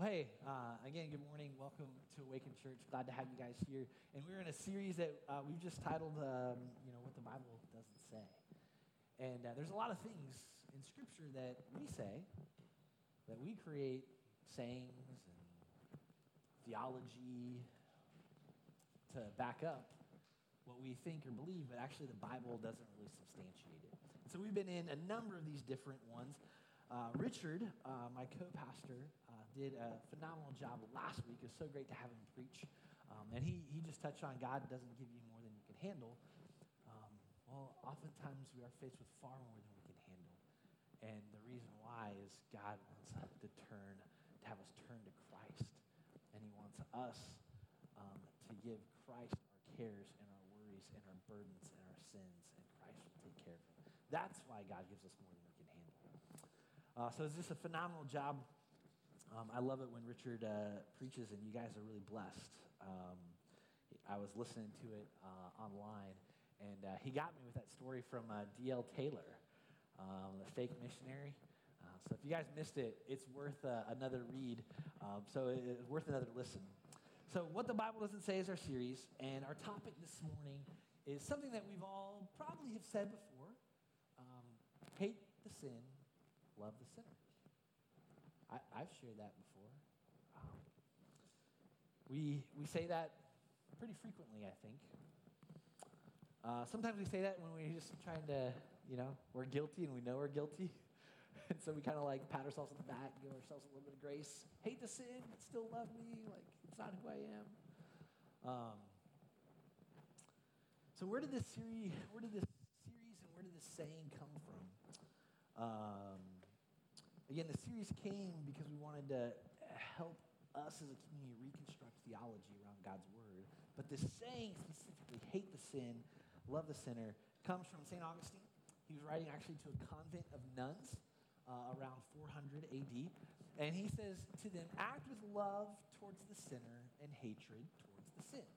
Well, hey, uh, again, good morning. Welcome to Awaken Church. Glad to have you guys here. And we're in a series that uh, we've just titled, um, you know, What the Bible Doesn't Say. And uh, there's a lot of things in Scripture that we say, that we create sayings and theology to back up what we think or believe, but actually the Bible doesn't really substantiate it. And so we've been in a number of these different ones. Uh, Richard, uh, my co pastor, uh, did a phenomenal job last week. It's so great to have him preach. Um, and he, he just touched on God doesn't give you more than you can handle. Um, well, oftentimes we are faced with far more than we can handle. And the reason why is God wants to turn, to have us turn to Christ. And he wants us um, to give Christ our cares and our worries and our burdens and our sins, and Christ will take care of them. That's why God gives us more than we can handle. Uh, so it's just a phenomenal job. Um, I love it when Richard uh, preaches and you guys are really blessed. Um, I was listening to it uh, online, and uh, he got me with that story from uh, D.L. Taylor, um, the fake missionary. Uh, so if you guys missed it, it's worth another read. Um, so it's worth another listen. So what the Bible doesn't say is our series, and our topic this morning is something that we've all probably have said before: um, hate the sin love the sinner. I, have shared that before. Um, we, we say that pretty frequently, I think. Uh, sometimes we say that when we're just trying to, you know, we're guilty and we know we're guilty. and so we kind of like pat ourselves on the back, give ourselves a little bit of grace. Hate the sin, but still love me. Like, it's not who I am. Um, so where did this series, where did this series and where did this saying come from? Um, Again, the series came because we wanted to help us as a community reconstruct theology around God's word. But the saying specifically, hate the sin, love the sinner, comes from St. Augustine. He was writing actually to a convent of nuns uh, around 400 AD. And he says to them, act with love towards the sinner and hatred towards the sin.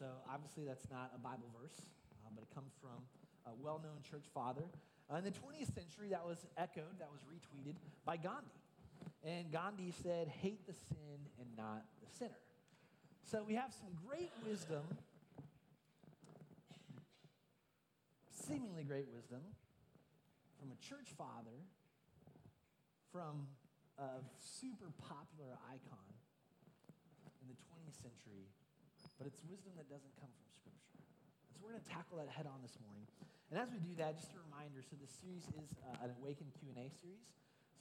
So obviously, that's not a Bible verse, uh, but it comes from a well known church father Uh, in the 20th century, that was echoed, that was retweeted by Gandhi. And Gandhi said, hate the sin and not the sinner. So we have some great wisdom, seemingly great wisdom, from a church father, from a super popular icon in the 20th century, but it's wisdom that doesn't come from so we're going to tackle that head on this morning. And as we do that, just a reminder, so this series is uh, an Awaken Q&A series.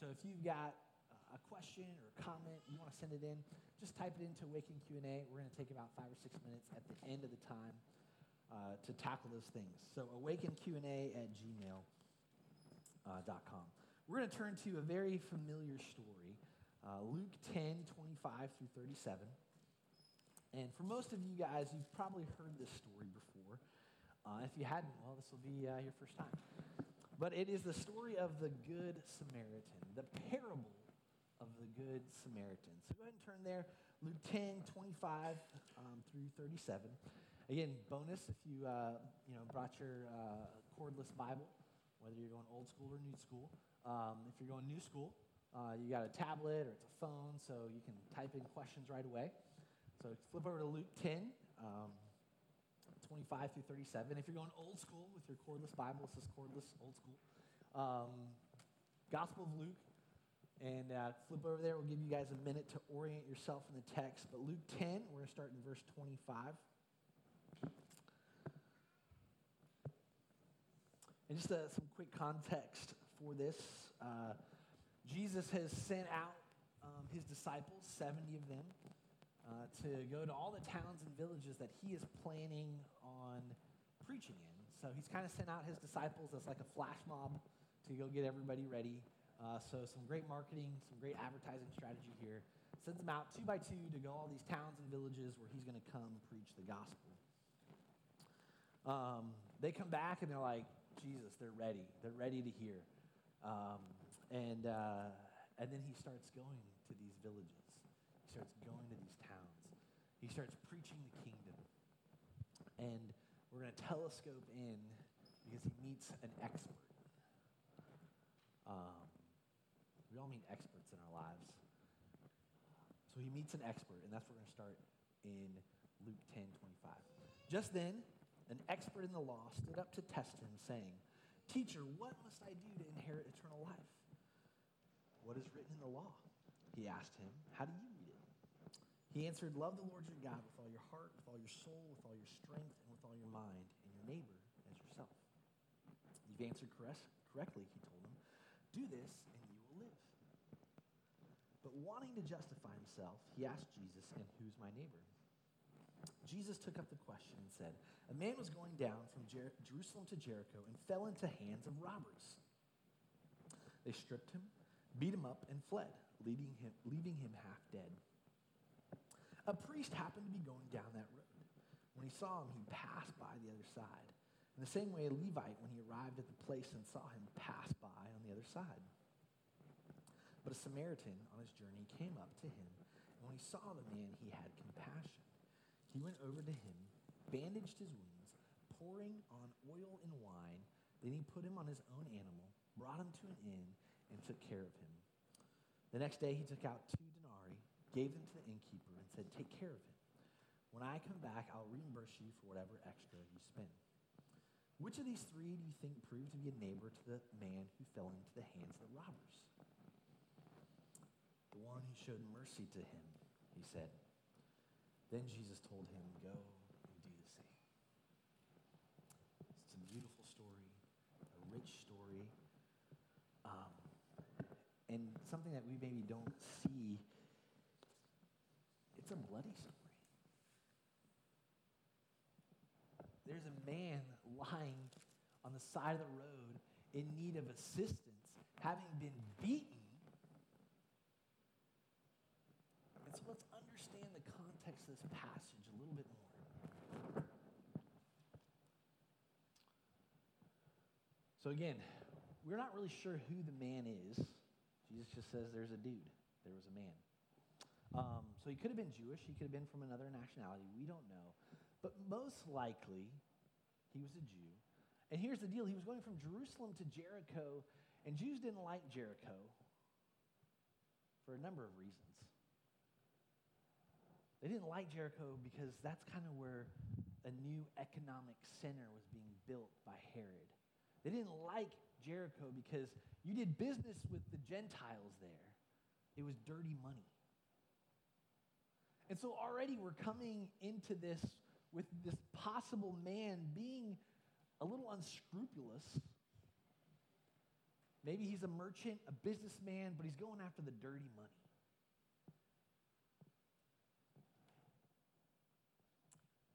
So if you've got uh, a question or a comment, you want to send it in, just type it into Awaken Q&A. We're going to take about five or six minutes at the end of the time uh, to tackle those things. So Awaken Q&A at gmail.com. Uh, We're going to turn to a very familiar story, uh, Luke 10, 25 through 37. And for most of you guys, you've probably heard this story before. Uh, if you hadn't, well, this will be uh, your first time. But it is the story of the Good Samaritan, the parable of the Good Samaritan. So go ahead and turn there, Luke 10, 25 um, through 37. Again, bonus if you, uh, you know, brought your uh, cordless Bible, whether you're going old school or new school. Um, if you're going new school, uh, you got a tablet or it's a phone, so you can type in questions right away. So flip over to Luke 10. Um, 25 through 37. If you're going old school with your cordless Bible, this is cordless, old school. Um, Gospel of Luke. And uh, flip over there. We'll give you guys a minute to orient yourself in the text. But Luke 10, we're going to start in verse 25. And just uh, some quick context for this. Uh, Jesus has sent out um, his disciples, 70 of them, uh, to go to all the towns and villages that he is planning on preaching in. So he's kind of sent out his disciples as like a flash mob to go get everybody ready. Uh, so some great marketing, some great advertising strategy here. Sends them out two by two to go all these towns and villages where he's going to come preach the gospel. Um, they come back and they're like, Jesus, they're ready. They're ready to hear. Um, and, uh, and then he starts going to these villages. He starts going to these towns. He starts preaching the kingdom. And we're going to telescope in because he meets an expert. Um, we all meet experts in our lives. So he meets an expert, and that's where we're going to start in Luke 10 25. Just then, an expert in the law stood up to test him, saying, Teacher, what must I do to inherit eternal life? What is written in the law? He asked him, How do you? He answered, Love the Lord your God with all your heart, with all your soul, with all your strength, and with all your mind, and your neighbor as yourself. You've answered correctly, he told him. Do this, and you will live. But wanting to justify himself, he asked Jesus, And who's my neighbor? Jesus took up the question and said, A man was going down from Jer- Jerusalem to Jericho and fell into the hands of robbers. They stripped him, beat him up, and fled, leaving him, leaving him half dead. A priest happened to be going down that road. When he saw him, he passed by the other side. In the same way, a Levite, when he arrived at the place and saw him, passed by on the other side. But a Samaritan on his journey came up to him, and when he saw the man, he had compassion. He went over to him, bandaged his wounds, pouring on oil and wine. Then he put him on his own animal, brought him to an inn, and took care of him. The next day he took out two gave them to the innkeeper, and said, Take care of him. When I come back, I'll reimburse you for whatever extra you spend. Which of these three do you think proved to be a neighbor to the man who fell into the hands of the robbers? The one who showed mercy to him, he said. Then Jesus told him, Go and do the same. It's a beautiful story, a rich story, um, and something that we maybe don't see. It's a bloody story. There's a man lying on the side of the road in need of assistance, having been beaten And so let's understand the context of this passage a little bit more. So, again, we're not really sure who the man is. Jesus just says there's a dude, there was a man. Um, so, he could have been Jewish, he could have been from another nationality. We don't know. But most likely, he was a Jew. And here's the deal he was going from Jerusalem to Jericho, and Jews didn't like Jericho for a number of reasons. They didn't like Jericho because that's kind of where a new economic center was being built by Herod. They didn't like Jericho because you did business with the Gentiles there. It was dirty money. And so already we're coming into this with this possible man being a little unscrupulous. Maybe he's a merchant, a businessman, but he's going after the dirty money.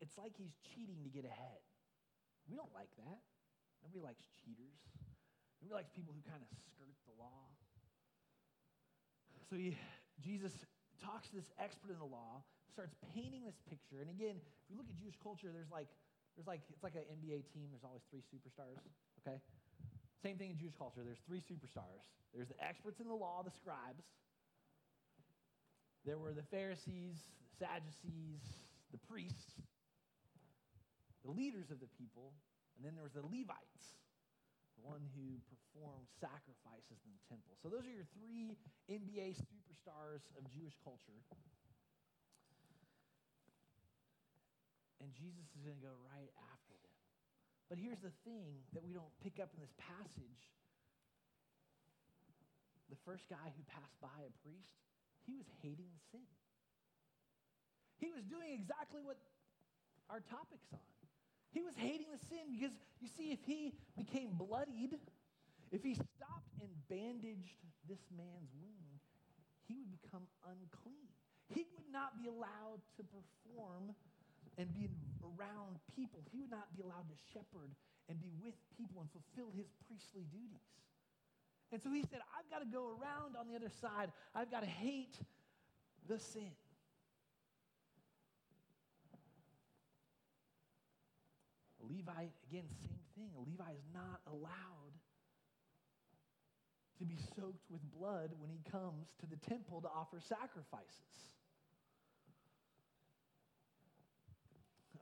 It's like he's cheating to get ahead. We don't like that. Nobody likes cheaters. Nobody likes people who kind of skirt the law. So he, Jesus talks to this expert in the law, starts painting this picture. And again, if we look at Jewish culture, there's like, there's like, it's like an NBA team. There's always three superstars, okay? Same thing in Jewish culture. There's three superstars. There's the experts in the law, the scribes. There were the Pharisees, the Sadducees, the priests the leaders of the people, and then there was the Levites, one who performed sacrifices in the temple. So those are your three NBA superstars of Jewish culture. And Jesus is going to go right after them. But here's the thing that we don't pick up in this passage. The first guy who passed by a priest, he was hating sin. He was doing exactly what our topic's on. He was hating the sin because, you see, if he became bloodied, if he stopped and bandaged this man's wound, he would become unclean. He would not be allowed to perform and be around people. He would not be allowed to shepherd and be with people and fulfill his priestly duties. And so he said, I've got to go around on the other side. I've got to hate the sin. Levite, again, same thing. A Levite is not allowed to be soaked with blood when he comes to the temple to offer sacrifices.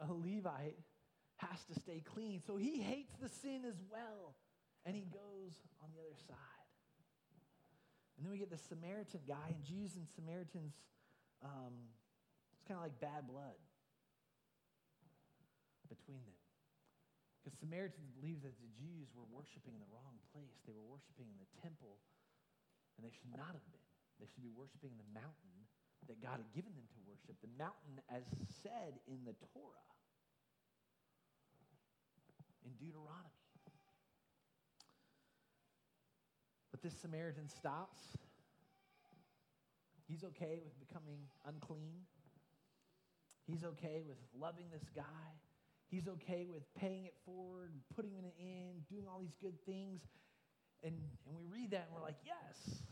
A Levite has to stay clean. So he hates the sin as well. And he goes on the other side. And then we get the Samaritan guy, and Jews and Samaritans um, it's kind of like bad blood between them. Because Samaritans believed that the Jews were worshiping in the wrong place. They were worshiping in the temple, and they should not have been. They should be worshiping the mountain that God had given them to worship, the mountain as said in the Torah, in Deuteronomy. But this Samaritan stops. He's okay with becoming unclean. He's okay with loving this guy. He's okay with paying it forward, putting it in, doing all these good things. And, and we read that and we're like, yes,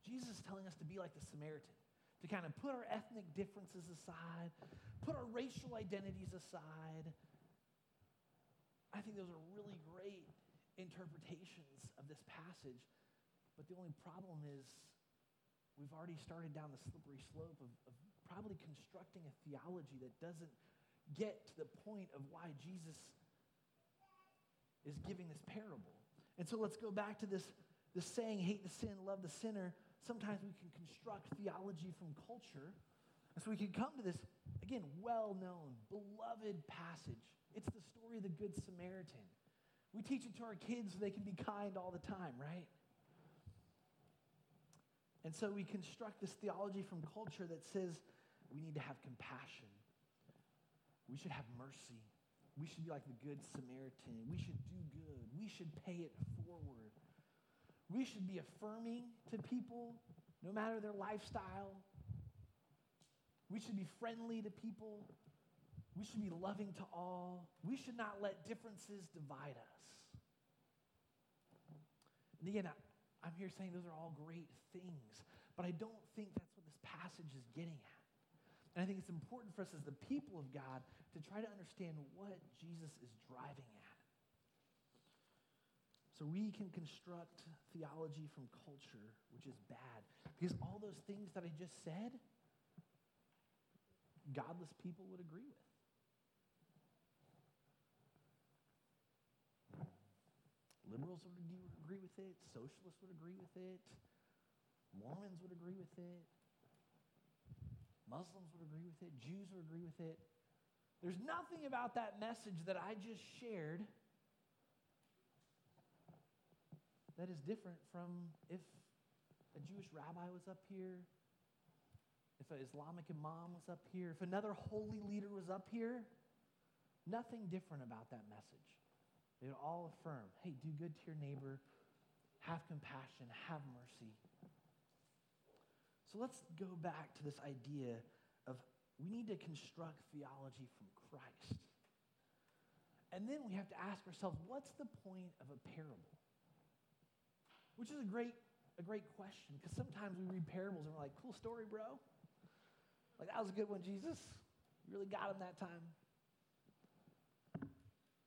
Jesus is telling us to be like the Samaritan, to kind of put our ethnic differences aside, put our racial identities aside. I think those are really great interpretations of this passage. But the only problem is we've already started down the slippery slope of, of probably constructing a theology that doesn't get to the point of why Jesus is giving this parable. And so let's go back to this, this saying, hate the sin, love the sinner. Sometimes we can construct theology from culture. And so we can come to this, again, well known, beloved passage. It's the story of the Good Samaritan. We teach it to our kids so they can be kind all the time, right? And so we construct this theology from culture that says we need to have compassion. We should have mercy. We should be like the Good Samaritan. We should do good. We should pay it forward. We should be affirming to people no matter their lifestyle. We should be friendly to people. We should be loving to all. We should not let differences divide us. And again, I'm here saying those are all great things, but I don't think that's what this passage is getting at. And I think it's important for us as the people of God to try to understand what Jesus is driving at. So we can construct theology from culture, which is bad, because all those things that I just said, godless people would agree with. Liberals would agree with it. Socialists would agree with it. Mormons would agree with it. Muslims would agree with it. Jews would agree with it. There's nothing about that message that I just shared that is different from if a Jewish rabbi was up here, if an Islamic imam was up here, if another holy leader was up here. Nothing different about that message. They would all affirm hey, do good to your neighbor, have compassion, have mercy. So let's go back to this idea of we need to construct theology from Christ. And then we have to ask ourselves, what's the point of a parable? Which is a great, a great question, because sometimes we read parables and we're like, cool story, bro. Like, that was a good one, Jesus. You really got him that time.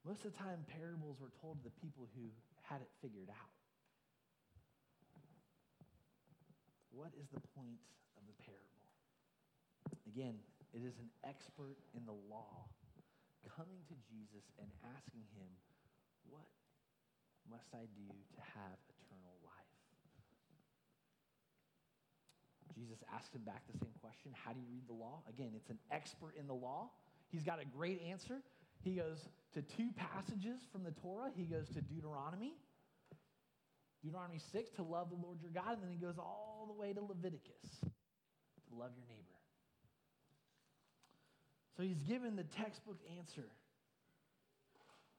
Most of the time, parables were told to the people who had it figured out. What is the point of the parable? Again, it is an expert in the law coming to Jesus and asking him, What must I do to have eternal life? Jesus asked him back the same question How do you read the law? Again, it's an expert in the law. He's got a great answer. He goes to two passages from the Torah. He goes to Deuteronomy, Deuteronomy 6, to love the Lord your God, and then he goes all the way to Leviticus, to love your neighbor. So he's given the textbook answer.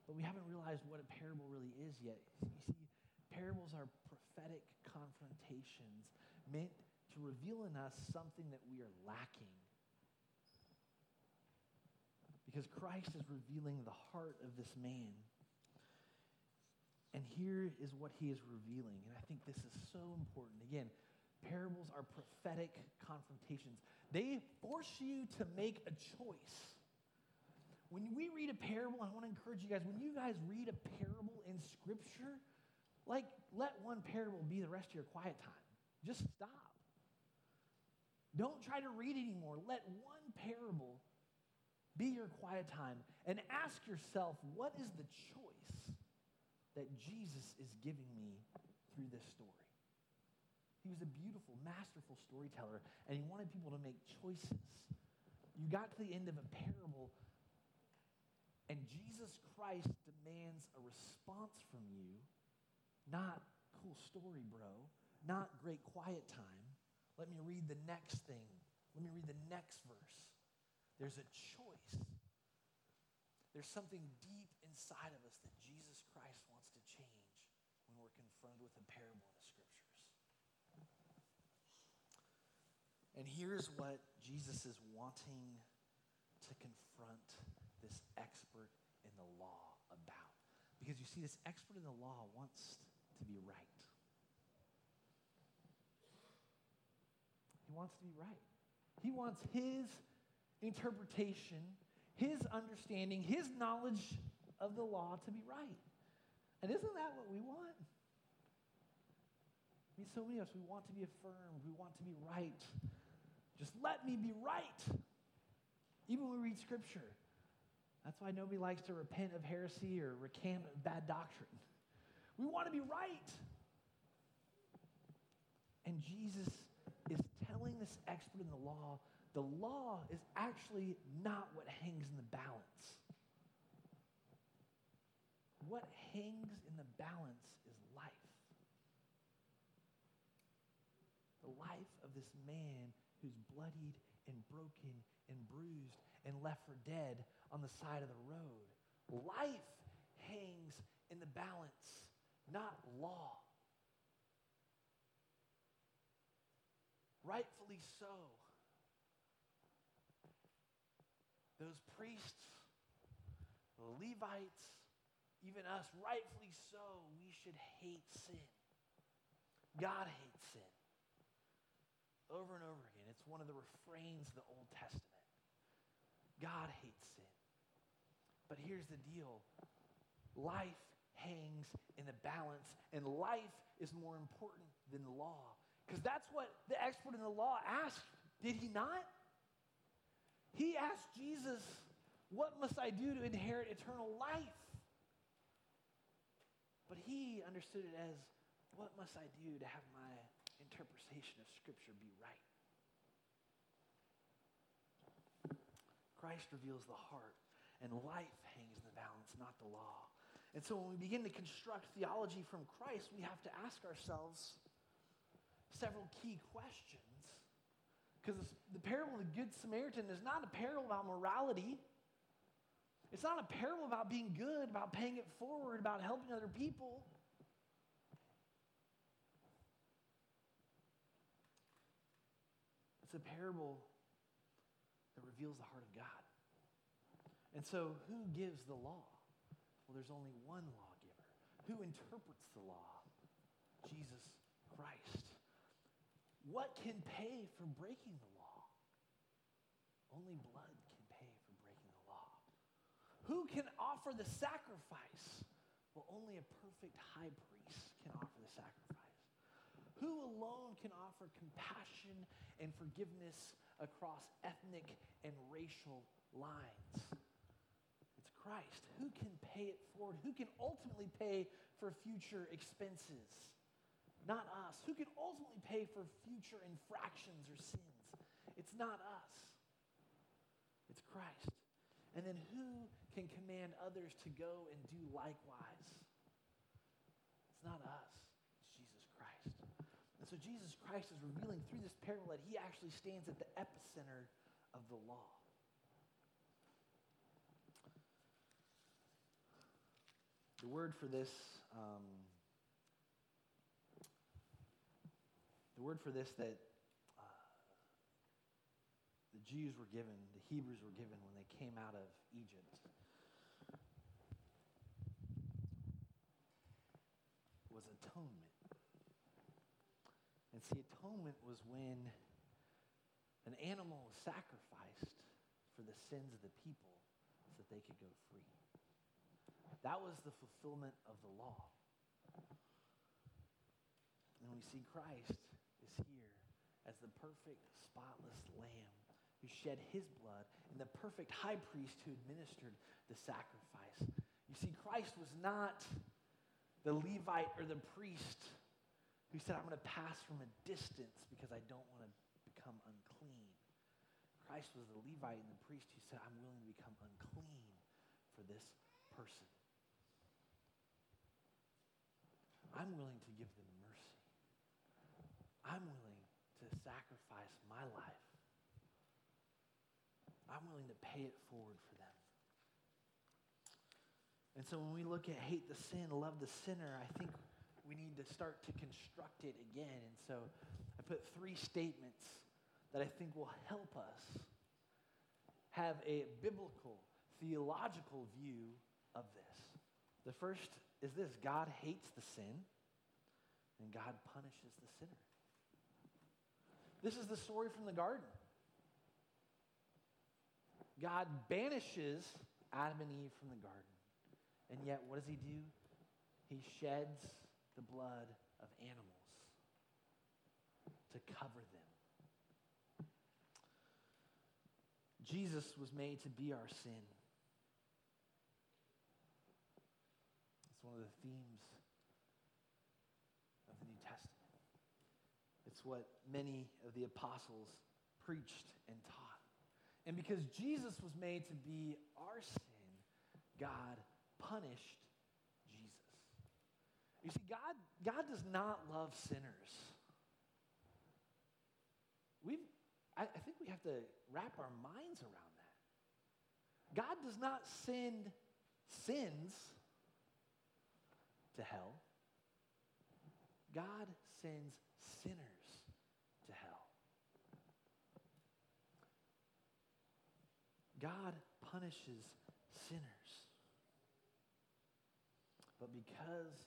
But we haven't realized what a parable really is yet. You see, parables are prophetic confrontations meant to reveal in us something that we are lacking because Christ is revealing the heart of this man. And here is what he is revealing. And I think this is so important. Again, parables are prophetic confrontations, they force you to make a choice. When we read a parable, I want to encourage you guys, when you guys read a parable in Scripture, like let one parable be the rest of your quiet time. Just stop. Don't try to read anymore. Let one parable be your quiet time and ask yourself what is the choice that Jesus is giving me through this story? He was a beautiful, masterful storyteller, and he wanted people to make choices. You got to the end of a parable, and Jesus Christ demands a response from you, not cool story, bro, not great quiet time. Let me read the next thing. Let me read the next verse. There's a choice. There's something deep inside of us that Jesus Christ wants to change when we're confronted with a parable in the scriptures. And here's what Jesus is wanting to confront this expert in the law about. Because you see, this expert in the law wants to be right. He wants to be right. He wants his interpretation his understanding, his knowledge of the law to be right. And isn't that what we want? I mean, so many of us, we want to be affirmed, we want to be right. Just let me be right. Even when we read scripture. That's why nobody likes to repent of heresy or recant bad doctrine. We want to be right. And Jesus is telling this expert in the law the law is actually not what hangs in the balance. What hangs in the balance is life. The life of this man who's bloodied and broken and bruised and left for dead on the side of the road. Life hangs in the balance, not law. Rightfully so. those priests, the Levites, even us, rightfully so, we should hate sin. God hates sin. Over and over again. It's one of the refrains of the Old Testament. God hates sin. But here's the deal life hangs in the balance, and life is more important than the law. Because that's what the expert in the law asked, did he not? He asked Jesus, What must I do to inherit eternal life? But he understood it as, What must I do to have my interpretation of Scripture be right? Christ reveals the heart, and life hangs in the balance, not the law. And so when we begin to construct theology from Christ, we have to ask ourselves several key questions because the parable of the Good Samaritan is not a parable about morality. It's not a parable about being good, about paying it forward, about helping other people. It's a parable that reveals the heart of God. And so, who gives the law? Well, there's only one lawgiver. Who interprets the law? Jesus Christ. What can pay for breaking the law? Only blood can pay for breaking the law. Who can offer the sacrifice? Well, only a perfect high priest can offer the sacrifice. Who alone can offer compassion and forgiveness across ethnic and racial lines? Christ. Who can pay it forward? Who can ultimately pay for future expenses? not us. Who can ultimately pay for future infractions or sins? It's not us, it's Christ. And then who can command others to go and do likewise? It's not us, it's Jesus Christ. And so Jesus Christ is revealing through this parable that he actually stands at the epicenter of the law. The word for this um, the word for this that uh, the Jews were given, the Hebrews were given when they came out of Egypt, was atonement. And see, atonement was when an animal was sacrificed for the sins of the people so that they could go free. That was the fulfillment of the law. And we see Christ is here as the perfect, spotless lamb who shed his blood and the perfect high priest who administered the sacrifice. You see, Christ was not the Levite or the priest who said, I'm going to pass from a distance because I don't want to become unclean. Christ was the Levite and the priest who said, I'm willing to become unclean for this person. I'm willing to give them mercy. I'm willing to sacrifice my life. I'm willing to pay it forward for them. And so when we look at hate the sin, love the sinner, I think we need to start to construct it again. And so I put three statements that I think will help us have a biblical, theological view of this. The first is this God hates the sin, and God punishes the sinner. This is the story from the garden. God banishes Adam and Eve from the garden. And yet, what does he do? He sheds the blood of animals to cover them. Jesus was made to be our sin. It's one of the themes of the New Testament. It's what many of the apostles preached and taught. And because Jesus was made to be our sin, God punished Jesus. you see, God, God does not love sinners. We've, I, I think we have to wrap our minds around that. God does not send sins to hell. God sends sinners to hell. God punishes sinners. But because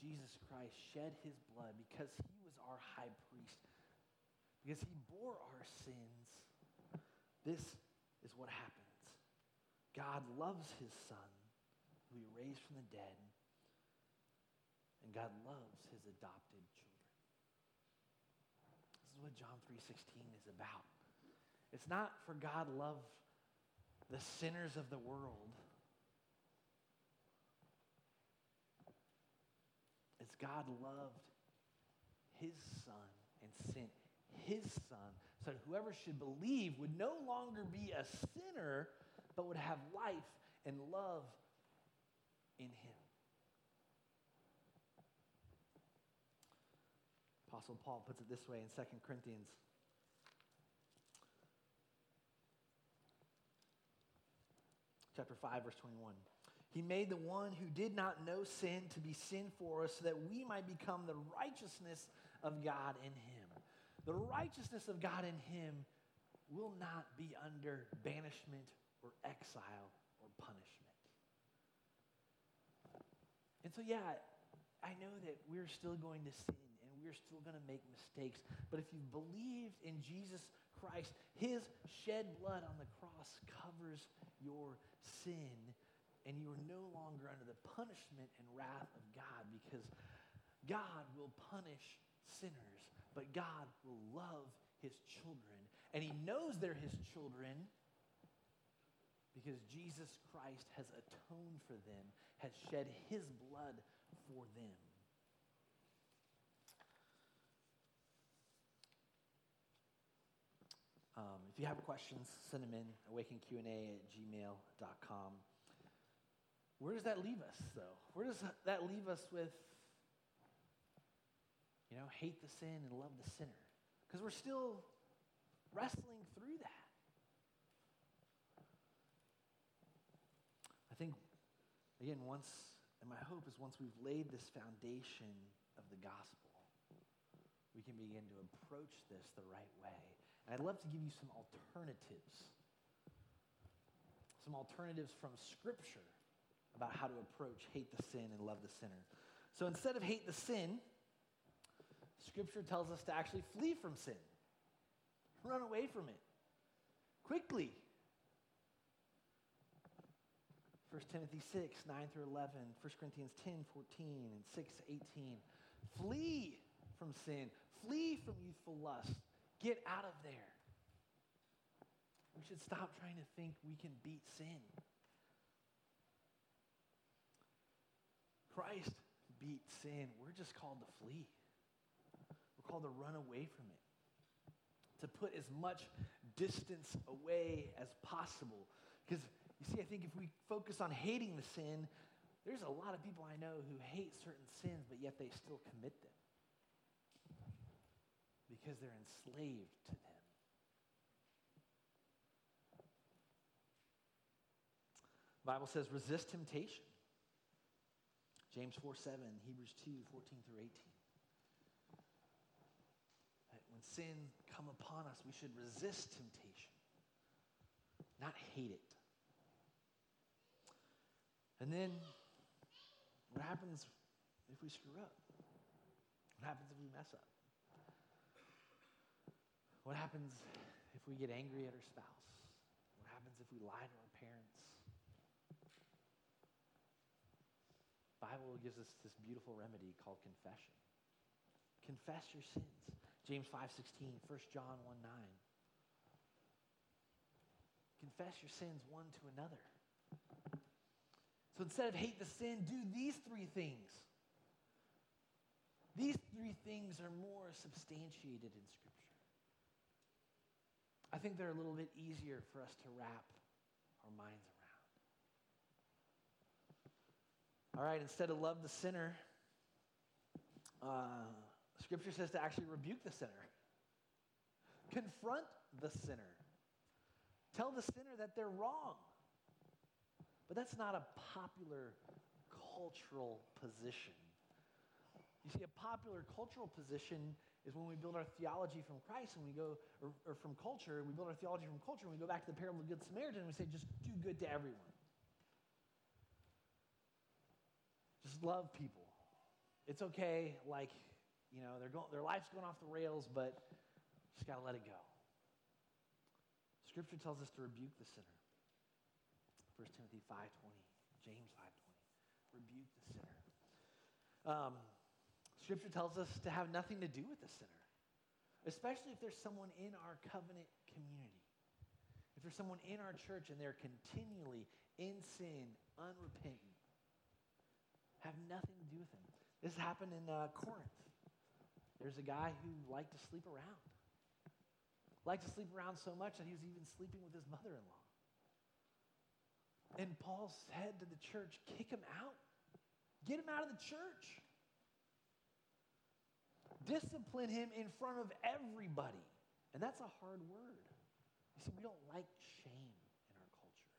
Jesus Christ shed his blood because he was our high priest, because he bore our sins, this is what happens. God loves his son, who he raised from the dead, and God loves his adopted children. This is what John 3:16 is about. It's not for God love the sinners of the world It's God loved his son and sent his son so that whoever should believe would no longer be a sinner, but would have life and love in him. Apostle Paul puts it this way in 2 Corinthians. Chapter 5, verse 21. He made the one who did not know sin to be sin for us so that we might become the righteousness of God in him. The righteousness of God in him will not be under banishment or exile or punishment. And so, yeah, I know that we're still going to sin we're still going to make mistakes. But if you believed in Jesus Christ, his shed blood on the cross covers your sin and you are no longer under the punishment and wrath of God because God will punish sinners, but God will love his children. And he knows they're his children because Jesus Christ has atoned for them, has shed his blood for them. Um, if you have questions, send them in, awakenqa at gmail.com. Where does that leave us, though? Where does that leave us with, you know, hate the sin and love the sinner? Because we're still wrestling through that. I think, again, once, and my hope is once we've laid this foundation of the gospel, we can begin to approach this the right way. I'd love to give you some alternatives. Some alternatives from Scripture about how to approach hate the sin and love the sinner. So instead of hate the sin, Scripture tells us to actually flee from sin, run away from it quickly. 1 Timothy 6, 9 through 11, 1 Corinthians 10, 14, and 6, 18. Flee from sin. Flee from youthful lust. Get out of there. We should stop trying to think we can beat sin. Christ beat sin. We're just called to flee. We're called to run away from it, to put as much distance away as possible. Because you see, I think if we focus on hating the sin, there's a lot of people I know who hate certain sins, but yet they still commit them because they're enslaved to them. The Bible says, resist temptation. James 4 7, Hebrews 2 14 through 18. When sin come upon us, we should resist temptation, not hate it. And then what happens if we screw up? What happens if we mess up? What happens if we get angry at our spouse? What happens if we lie to our parents? Bible gives us this beautiful remedy called confession. Confess your sins. James 5:16, 1 John 1 9. Confess your sins one to another. So instead of hate the sin, do these three things. These three things are more substantiated in Scripture. I think they're a little bit easier for us to wrap our minds around. All right, instead of love the sinner, uh, Scripture says to actually rebuke the sinner, confront the sinner, tell the sinner that they're wrong. But that's not a popular cultural position. You see, a popular cultural position is when we build our theology from Christ and we go, or, or from culture, and we build our theology from culture and we go back to the parable of the Good Samaritan and we say, just do good to everyone. Just love people. It's okay, like, you know, they're going, their life's going off the rails, but just got to let it go. Scripture tells us to rebuke the sinner. 1 Timothy 5.20, James 5.20. Rebuke the sinner. Um, scripture tells us to have nothing to do with the sinner, especially if there's someone in our covenant community. If there's someone in our church and they're continually in sin, unrepentant, have nothing to do with them. This happened in uh, Corinth. There's a guy who liked to sleep around. Liked to sleep around so much that he was even sleeping with his mother-in-law. And Paul said to the church, kick him out. Get him out of the church. Discipline him in front of everybody. And that's a hard word. You see, we don't like shame in our culture.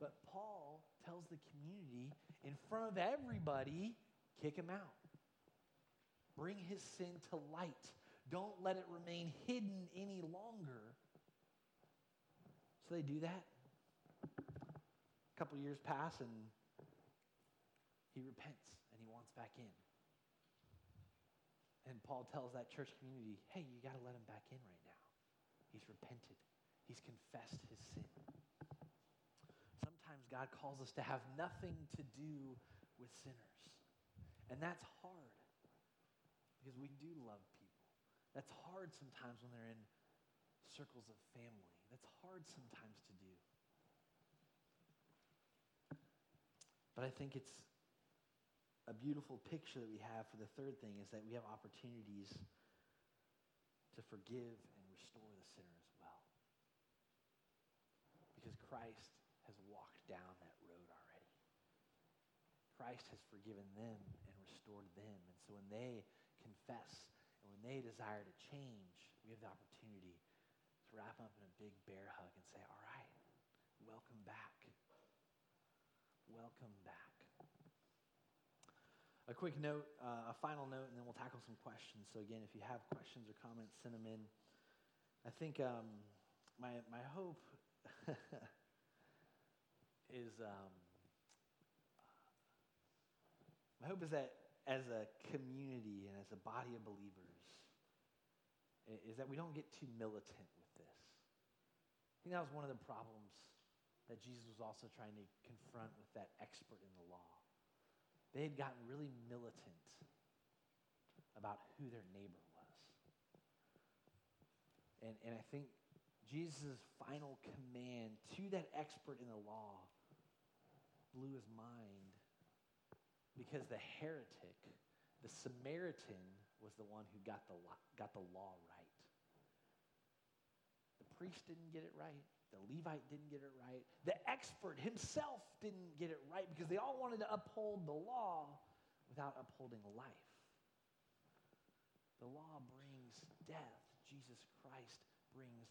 But Paul tells the community in front of everybody, kick him out. Bring his sin to light. Don't let it remain hidden any longer. So they do that. A couple years pass and he repents and he wants back in. And Paul tells that church community, hey, you got to let him back in right now. He's repented, he's confessed his sin. Sometimes God calls us to have nothing to do with sinners. And that's hard because we do love people. That's hard sometimes when they're in circles of family. That's hard sometimes to do. But I think it's a beautiful picture that we have for the third thing is that we have opportunities to forgive and restore the sinner as well. Because Christ has walked down that road already. Christ has forgiven them and restored them. And so when they confess and when they desire to change, we have the opportunity to wrap up in a big bear hug and say, All right, welcome back welcome back. A quick note, uh, a final note, and then we'll tackle some questions. So, again, if you have questions or comments, send them in. I think um, my, my hope is um, my hope is that as a community and as a body of believers, is that we don't get too militant with this. I think that was one of the problems that Jesus was also trying to confront with that expert in the law. They had gotten really militant about who their neighbor was. And, and I think Jesus' final command to that expert in the law blew his mind because the heretic, the Samaritan, was the one who got the, got the law right. The priest didn't get it right. The Levite didn't get it right. The expert himself didn't get it right because they all wanted to uphold the law without upholding life. The law brings death. Jesus Christ brings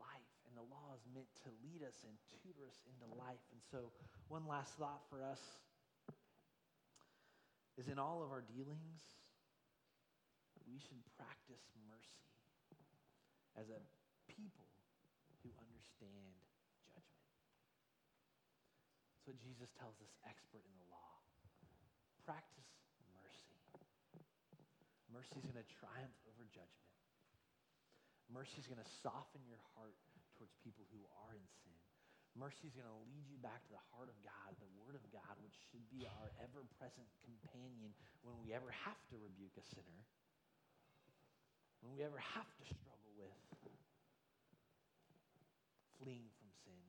life. And the law is meant to lead us and tutor us into life. And so, one last thought for us is in all of our dealings, we should practice mercy as a people who understand judgment. That's what Jesus tells us, expert in the law. Practice mercy. Mercy is going to triumph over judgment. Mercy is going to soften your heart towards people who are in sin. Mercy is going to lead you back to the heart of God, the Word of God, which should be our ever present companion when we ever have to rebuke a sinner, when we ever have to struggle with fleeing from sin.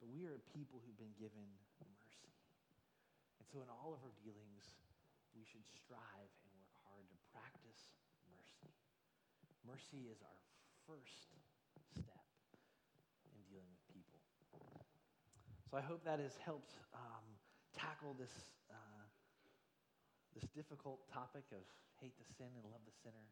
But we are a people who've been given mercy. And so, in all of our dealings, we should strive and work hard to practice mercy. Mercy is our first step in dealing with people. So, I hope that has helped um, tackle this, uh, this difficult topic of hate the sin and love the sinner.